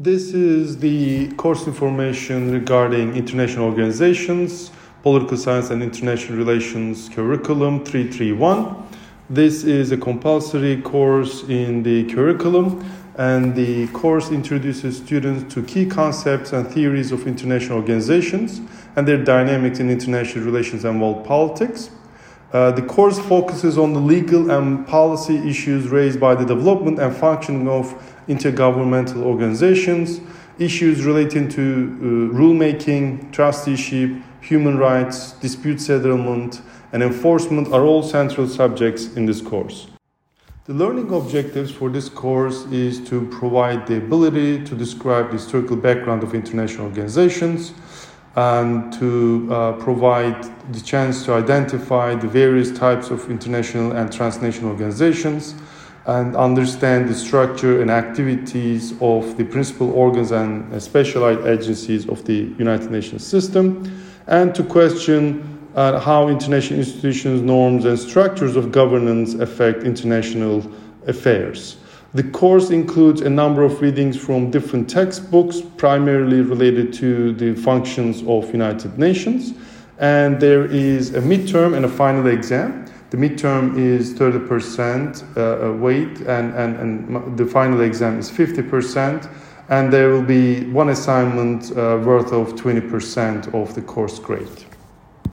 This is the course information regarding international organizations, political science and international relations curriculum 331. This is a compulsory course in the curriculum and the course introduces students to key concepts and theories of international organizations and their dynamics in international relations and world politics. Uh, the course focuses on the legal and policy issues raised by the development and functioning of intergovernmental organizations, issues relating to uh, rulemaking, trusteeship, human rights, dispute settlement, and enforcement are all central subjects in this course. The learning objectives for this course is to provide the ability to describe the historical background of international organizations and to uh, provide the chance to identify the various types of international and transnational organizations and understand the structure and activities of the principal organs and specialized agencies of the United Nations system, and to question uh, how international institutions, norms, and structures of governance affect international affairs. The course includes a number of readings from different textbooks, primarily related to the functions of United Nations, and there is a midterm and a final exam. The midterm is 30% uh, weight, and, and, and the final exam is 50%, and there will be one assignment uh, worth of 20% of the course grade.